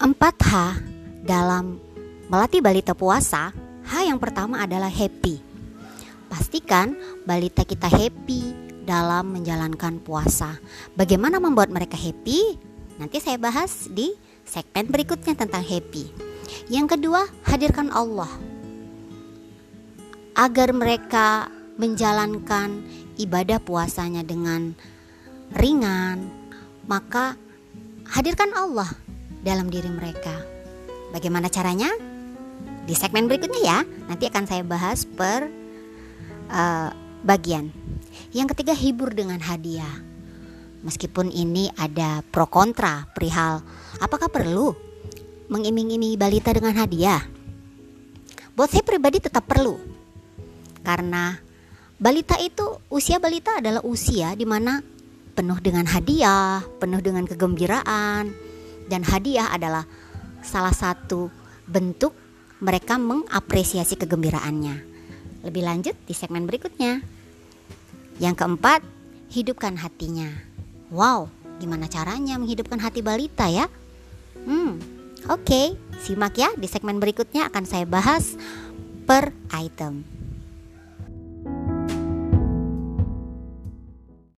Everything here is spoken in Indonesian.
H dalam melatih balita puasa, H yang pertama adalah happy. Pastikan balita kita happy dalam menjalankan puasa. Bagaimana membuat mereka happy? Nanti saya bahas di segmen berikutnya tentang happy. Yang kedua, hadirkan Allah. Agar mereka menjalankan ibadah puasanya dengan ringan, maka hadirkan Allah dalam diri mereka. Bagaimana caranya? Di segmen berikutnya ya. Nanti akan saya bahas per uh, bagian. Yang ketiga, hibur dengan hadiah. Meskipun ini ada pro kontra perihal apakah perlu mengiming-imingi balita dengan hadiah. Buat saya pribadi tetap perlu. Karena balita itu usia balita adalah usia di mana penuh dengan hadiah, penuh dengan kegembiraan dan hadiah adalah salah satu bentuk mereka mengapresiasi kegembiraannya. Lebih lanjut di segmen berikutnya. Yang keempat, hidupkan hatinya. Wow, gimana caranya menghidupkan hati balita ya? Hmm, oke, okay. simak ya di segmen berikutnya akan saya bahas per item.